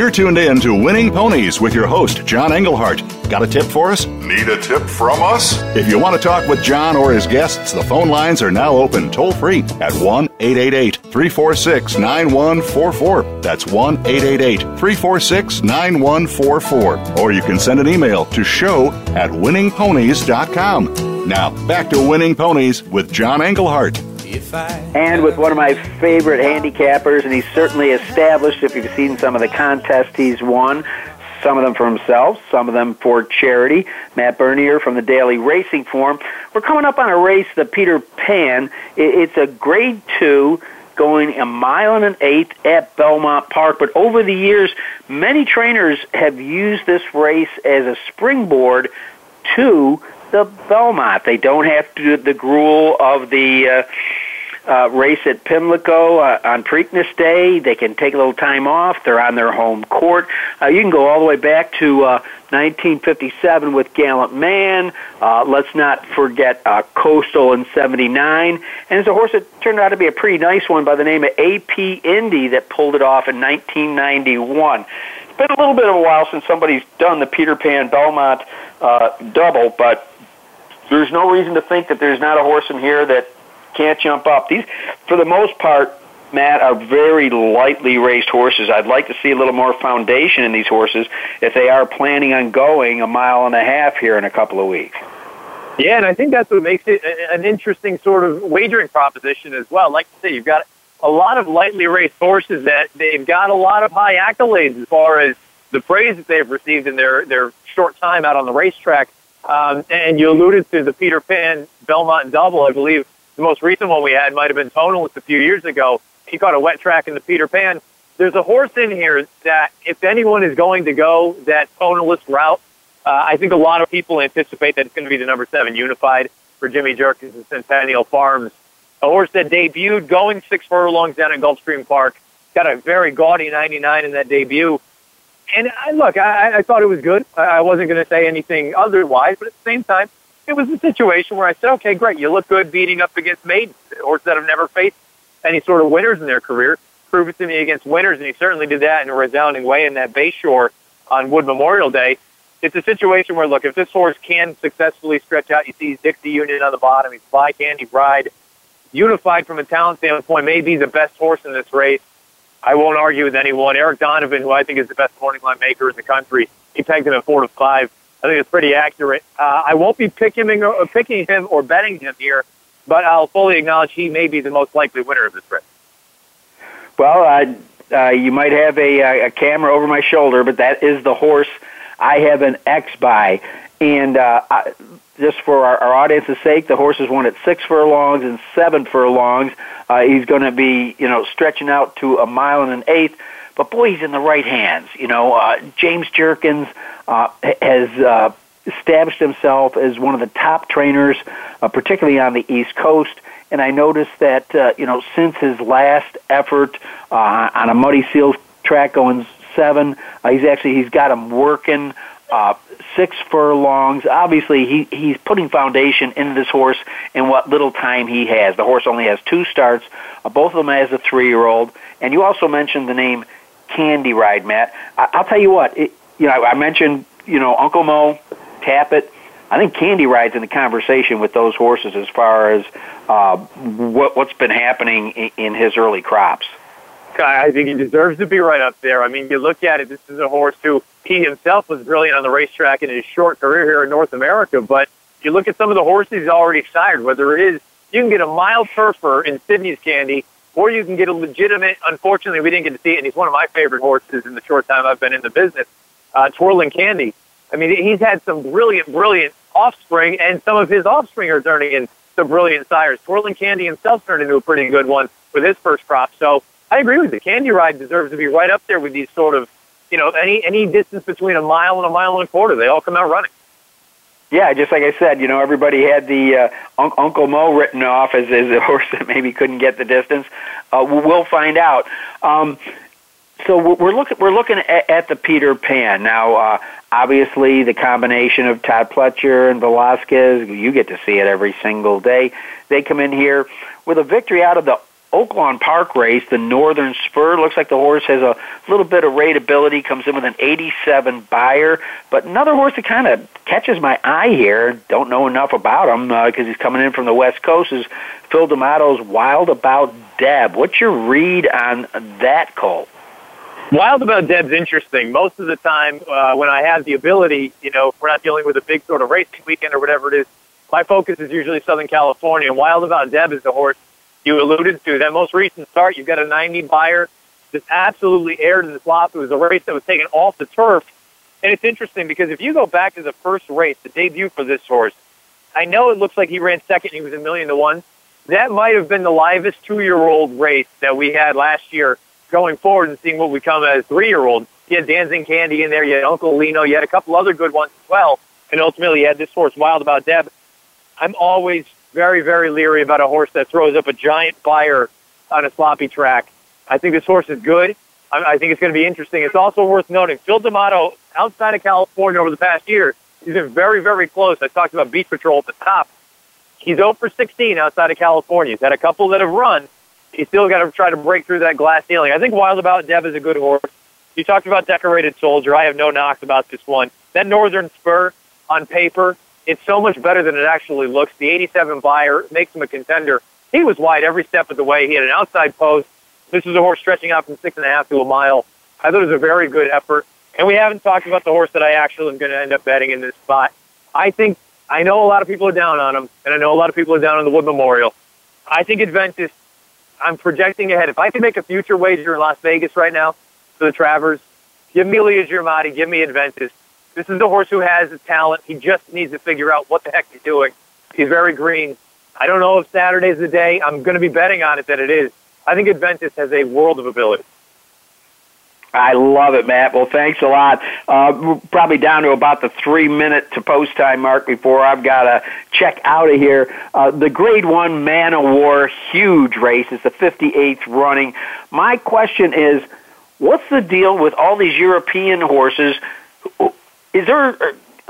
You're tuned in to Winning Ponies with your host, John Englehart. Got a tip for us? Need a tip from us? If you want to talk with John or his guests, the phone lines are now open toll free at 1 888 346 9144. That's 1 888 346 9144. Or you can send an email to show at winningponies.com. Now, back to Winning Ponies with John Englehart. And with one of my favorite handicappers, and he's certainly established if you've seen some of the contests he's won, some of them for himself, some of them for charity. Matt Bernier from the Daily Racing Form. We're coming up on a race, the Peter Pan. It's a grade two going a mile and an eighth at Belmont Park. But over the years, many trainers have used this race as a springboard to the Belmont. They don't have to do the gruel of the uh, uh, race at Pimlico uh, on Preakness Day. They can take a little time off. They're on their home court. Uh, you can go all the way back to uh, 1957 with Gallant Man. Uh, let's not forget uh, Coastal in 79. And it's a horse that turned out to be a pretty nice one by the name of AP Indy that pulled it off in 1991. It's been a little bit of a while since somebody's done the Peter Pan Belmont uh, double, but there's no reason to think that there's not a horse in here that can't jump up. These, for the most part, Matt, are very lightly raced horses. I'd like to see a little more foundation in these horses if they are planning on going a mile and a half here in a couple of weeks. Yeah, and I think that's what makes it an interesting sort of wagering proposition as well. Like I say, you've got a lot of lightly raced horses that they've got a lot of high accolades as far as the praise that they've received in their, their short time out on the racetrack. Um, and you alluded to the Peter Pan Belmont double. I believe the most recent one we had might have been Tonalist a few years ago. He caught a wet track in the Peter Pan. There's a horse in here that if anyone is going to go that Tonalist route, uh, I think a lot of people anticipate that it's going to be the number seven Unified for Jimmy Jerkens and Centennial Farms. A horse that debuted going six furlongs down at Gulfstream Park. Got a very gaudy 99 in that debut. And I, look, I, I thought it was good. I wasn't going to say anything otherwise, but at the same time, it was a situation where I said, okay, great, you look good beating up against maidens, horses that have never faced any sort of winners in their career. Prove it to me against winners, and he certainly did that in a resounding way in that Bayshore on Wood Memorial Day. It's a situation where, look, if this horse can successfully stretch out, you see Dixie Union on the bottom, he's by Candy Ride, unified from a talent standpoint, maybe the best horse in this race. I won't argue with anyone. Eric Donovan, who I think is the best morning line maker in the country, he pegged him at four to five. I think it's pretty accurate. Uh, I won't be picking him, or, picking him or betting him here, but I'll fully acknowledge he may be the most likely winner of this race. Well, uh, uh, you might have a, a camera over my shoulder, but that is the horse I have an X by. And uh, I, just for our, our audience's sake, the horse is won at six furlongs and seven furlongs. Uh, he's going to be, you know, stretching out to a mile and an eighth. But boy, he's in the right hands. You know, uh, James Jerkens uh, has uh, established himself as one of the top trainers, uh, particularly on the East Coast. And I noticed that uh, you know since his last effort uh, on a Muddy Seals track going seven, uh, he's actually he's got him working uh, six furlongs. Obviously, he he's putting foundation into this horse in what little time he has. The horse only has two starts, uh, both of them as a three-year-old. And you also mentioned the name Candy Ride, Matt. I, I'll tell you what. It, you know, I mentioned you know Uncle Mo, Tapit. I think Candy Ride's in the conversation with those horses as far as uh, what what's been happening in, in his early crops. I think he deserves to be right up there. I mean, you look at it, this is a horse who he himself was brilliant on the racetrack in his short career here in North America. But you look at some of the horses he's already sired, whether it is you can get a mild turfer in Sydney's Candy, or you can get a legitimate, unfortunately, we didn't get to see it, and he's one of my favorite horses in the short time I've been in the business, uh, Twirling Candy. I mean, he's had some brilliant, brilliant offspring, and some of his offspring are turning into brilliant sires. Twirling Candy himself turned into a pretty good one with his first crop. So I agree with you. Candy Ride deserves to be right up there with these sort of, you know, any any distance between a mile and a mile and a quarter. They all come out running. Yeah, just like I said, you know, everybody had the uh, un- Uncle Mo written off as, as a horse that maybe couldn't get the distance. Uh, we'll find out. Um, so we're looking we're looking at, at the Peter Pan now. Uh, obviously, the combination of Todd Pletcher and Velazquez, you get to see it every single day. They come in here with a victory out of the Oaklawn Park race, the Northern Spur. Looks like the horse has a little bit of rateability, comes in with an 87 Beyer. But another horse that kind of catches my eye here, don't know enough about him because uh, he's coming in from the West Coast, is Phil D'Amato's Wild About Deb. What's your read on that, Cole? Wild About Deb's interesting. Most of the time, uh, when I have the ability, you know, if we're not dealing with a big sort of racing weekend or whatever it is, my focus is usually Southern California. And Wild About Deb is the horse you alluded to. That most recent start, you've got a 90 Beyer just absolutely aired in the slop. It was a race that was taken off the turf. And it's interesting because if you go back to the first race, the debut for this horse, I know it looks like he ran second. He was a million to one. That might have been the livest two-year-old race that we had last year going forward and seeing what we come as three-year-old. You had Dancing Candy in there. You had Uncle Lino. You had a couple other good ones as well. And ultimately, you had this horse, Wild About Deb. I'm always very, very leery about a horse that throws up a giant fire on a sloppy track. I think this horse is good. I, I think it's going to be interesting. It's also worth noting Phil D'Amato, outside of California over the past year, he's been very, very close. I talked about Beach Patrol at the top. He's 0 for 16 outside of California. He's had a couple that have run. He's still got to try to break through that glass ceiling. I think Wild About Deb is a good horse. You talked about Decorated Soldier. I have no knocks about this one. That Northern Spur, on paper, it's so much better than it actually looks. The 87 Beyer makes him a contender. He was wide every step of the way. He had an outside post. This is a horse stretching out from six and a half to a mile. I thought it was a very good effort. And we haven't talked about the horse that I actually am going to end up betting in this spot. I think I know a lot of people are down on him, and I know a lot of people are down on the Wood Memorial. I think Adventus. I'm projecting ahead. If I could make a future wager in Las Vegas right now for the Travers, give me Leah Giamatti, give me Adventus. This is the horse who has the talent. He just needs to figure out what the heck he's doing. He's very green. I don't know if Saturday's the day. I'm going to be betting on it that it is. I think Adventus has a world of ability. I love it, Matt. Well, thanks a lot. Uh, we're probably down to about the three minute to post time mark before I've got to check out of here. Uh, the Grade One Man O' War, huge race. It's the 58th running. My question is, what's the deal with all these European horses? Is there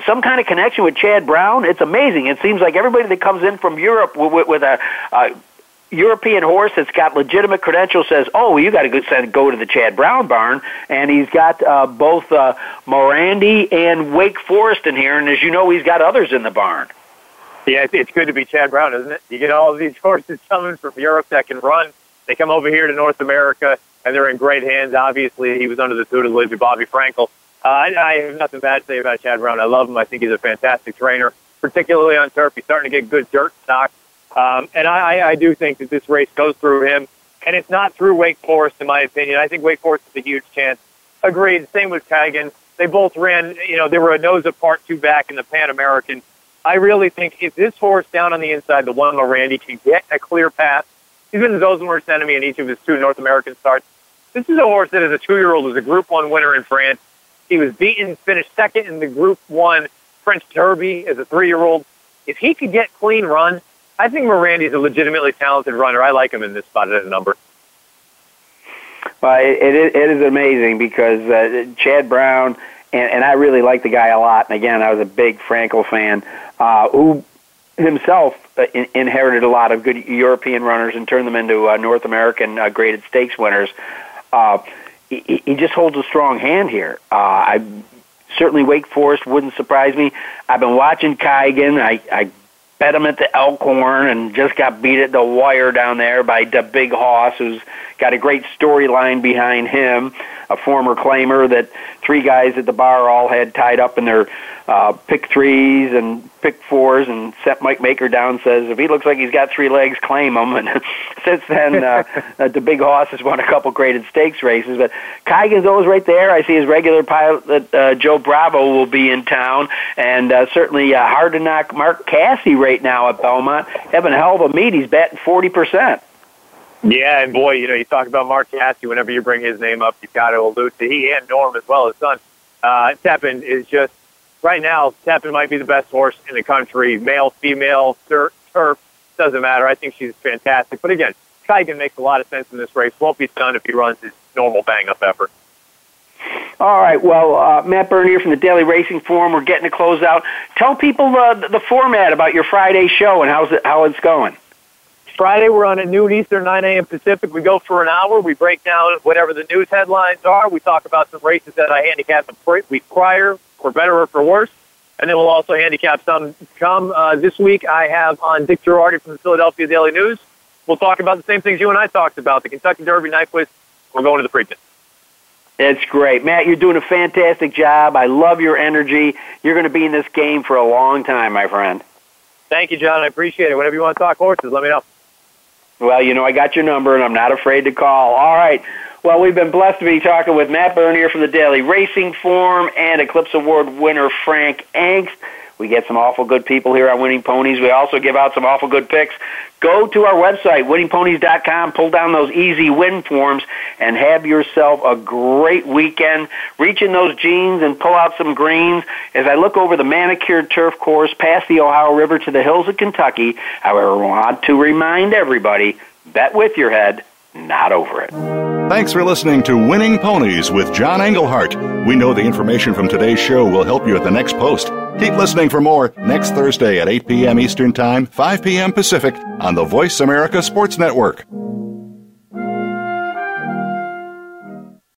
some kind of connection with Chad Brown? It's amazing. It seems like everybody that comes in from Europe with, with a, a European horse that's got legitimate credentials says, "Oh, you got to go, go to the Chad Brown barn," and he's got uh, both uh, Morandi and Wake Forest in here, and as you know, he's got others in the barn. Yeah, it's good to be Chad Brown, isn't it? You get all of these horses coming from Europe that can run. They come over here to North America, and they're in great hands. Obviously, he was under the tutelage of Bobby Frankel. Uh, I, I have nothing bad to say about Chad Brown. I love him. I think he's a fantastic trainer, particularly on turf. He's starting to get good dirt stock. Um, and I, I do think that this race goes through him, and it's not through Wake Forest, in my opinion. I think Wake Forest is a huge chance. Agreed. Same with Kaigun. They both ran, you know, they were a nose apart, two back in the Pan American. I really think if this horse down on the inside, the one Randy, can get a clear path, he's been Zo's worst enemy in each of his two North American starts. This is a horse that, as a two-year-old, was a Group One winner in France. He was beaten, finished second in the Group One French Derby as a three-year-old. If he could get clean run, I think Morandi's a legitimately talented runner. I like him in this spot at a number. Well, it, it, it is amazing because uh, Chad Brown, and, and I really like the guy a lot. And again, I was a big Frankel fan, uh, who himself uh, in, inherited a lot of good European runners and turned them into uh, North American uh, graded stakes winners. Uh, he, he just holds a strong hand here. Uh, I certainly Wake Forest wouldn't surprise me. I've been watching Kaigun. I, I bet him at the Elkhorn and just got beat at the wire down there by the Big Hoss, who's got a great storyline behind him. A former claimer that three guys at the bar all had tied up in their uh, pick threes and pick fours, and set Mike Maker down says if he looks like he's got three legs, claim him. And since then, uh, uh, the Big horse has won a couple graded stakes races. But Kaigun goes right there. I see his regular pilot uh, Joe Bravo will be in town, and uh, certainly uh, hard to knock Mark Casse right now at Belmont. Having a hell of a meet. He's betting forty percent. Yeah, and boy, you know, you talk about Mark Casse. Whenever you bring his name up, you've got to allude to he and Norm as well, his son. Uh, Tepin is just right now. Tepin might be the best horse in the country, male, female, turf, turf doesn't matter. I think she's fantastic. But again, Kaigun makes a lot of sense in this race. Won't be stunned if he runs his normal bang-up effort. All right. Well, uh, Matt Bernier from the Daily Racing Form. We're getting to close out. Tell people uh, the format about your Friday show and how's it, how it's going. Friday, we're on at noon Eastern, 9 a.m. Pacific. We go for an hour. We break down whatever the news headlines are. We talk about some races that I handicapped the week prior, for better or for worse. And then we'll also handicap some come uh, this week. I have on Dick Jerardi from the Philadelphia Daily News. We'll talk about the same things you and I talked about, the Kentucky Derby Nyquist. We're going to the Preakness. It's great. Matt, you're doing a fantastic job. I love your energy. You're going to be in this game for a long time, my friend. Thank you, John. I appreciate it. Whenever you want to talk horses, let me know. Well, you know, I got your number, and I'm not afraid to call. All right. Well, we've been blessed to be talking with Matt Bernier from the Daily Racing Form and Eclipse Award winner Frank Angst. We get some awful good people here on Winning Ponies. We also give out some awful good picks. Go to our website, winningponies.com, pull down those easy win forms, and have yourself a great weekend. Reach in those jeans and pull out some greens. As I look over the manicured turf course past the Ohio River to the hills of Kentucky, I want to remind everybody bet with your head, not over it. Thanks for listening to Winning Ponies with John Englehart. We know the information from today's show will help you at the next post. Keep listening for more next Thursday at 8 p.m. Eastern Time, 5 p.m. Pacific on the Voice America Sports Network.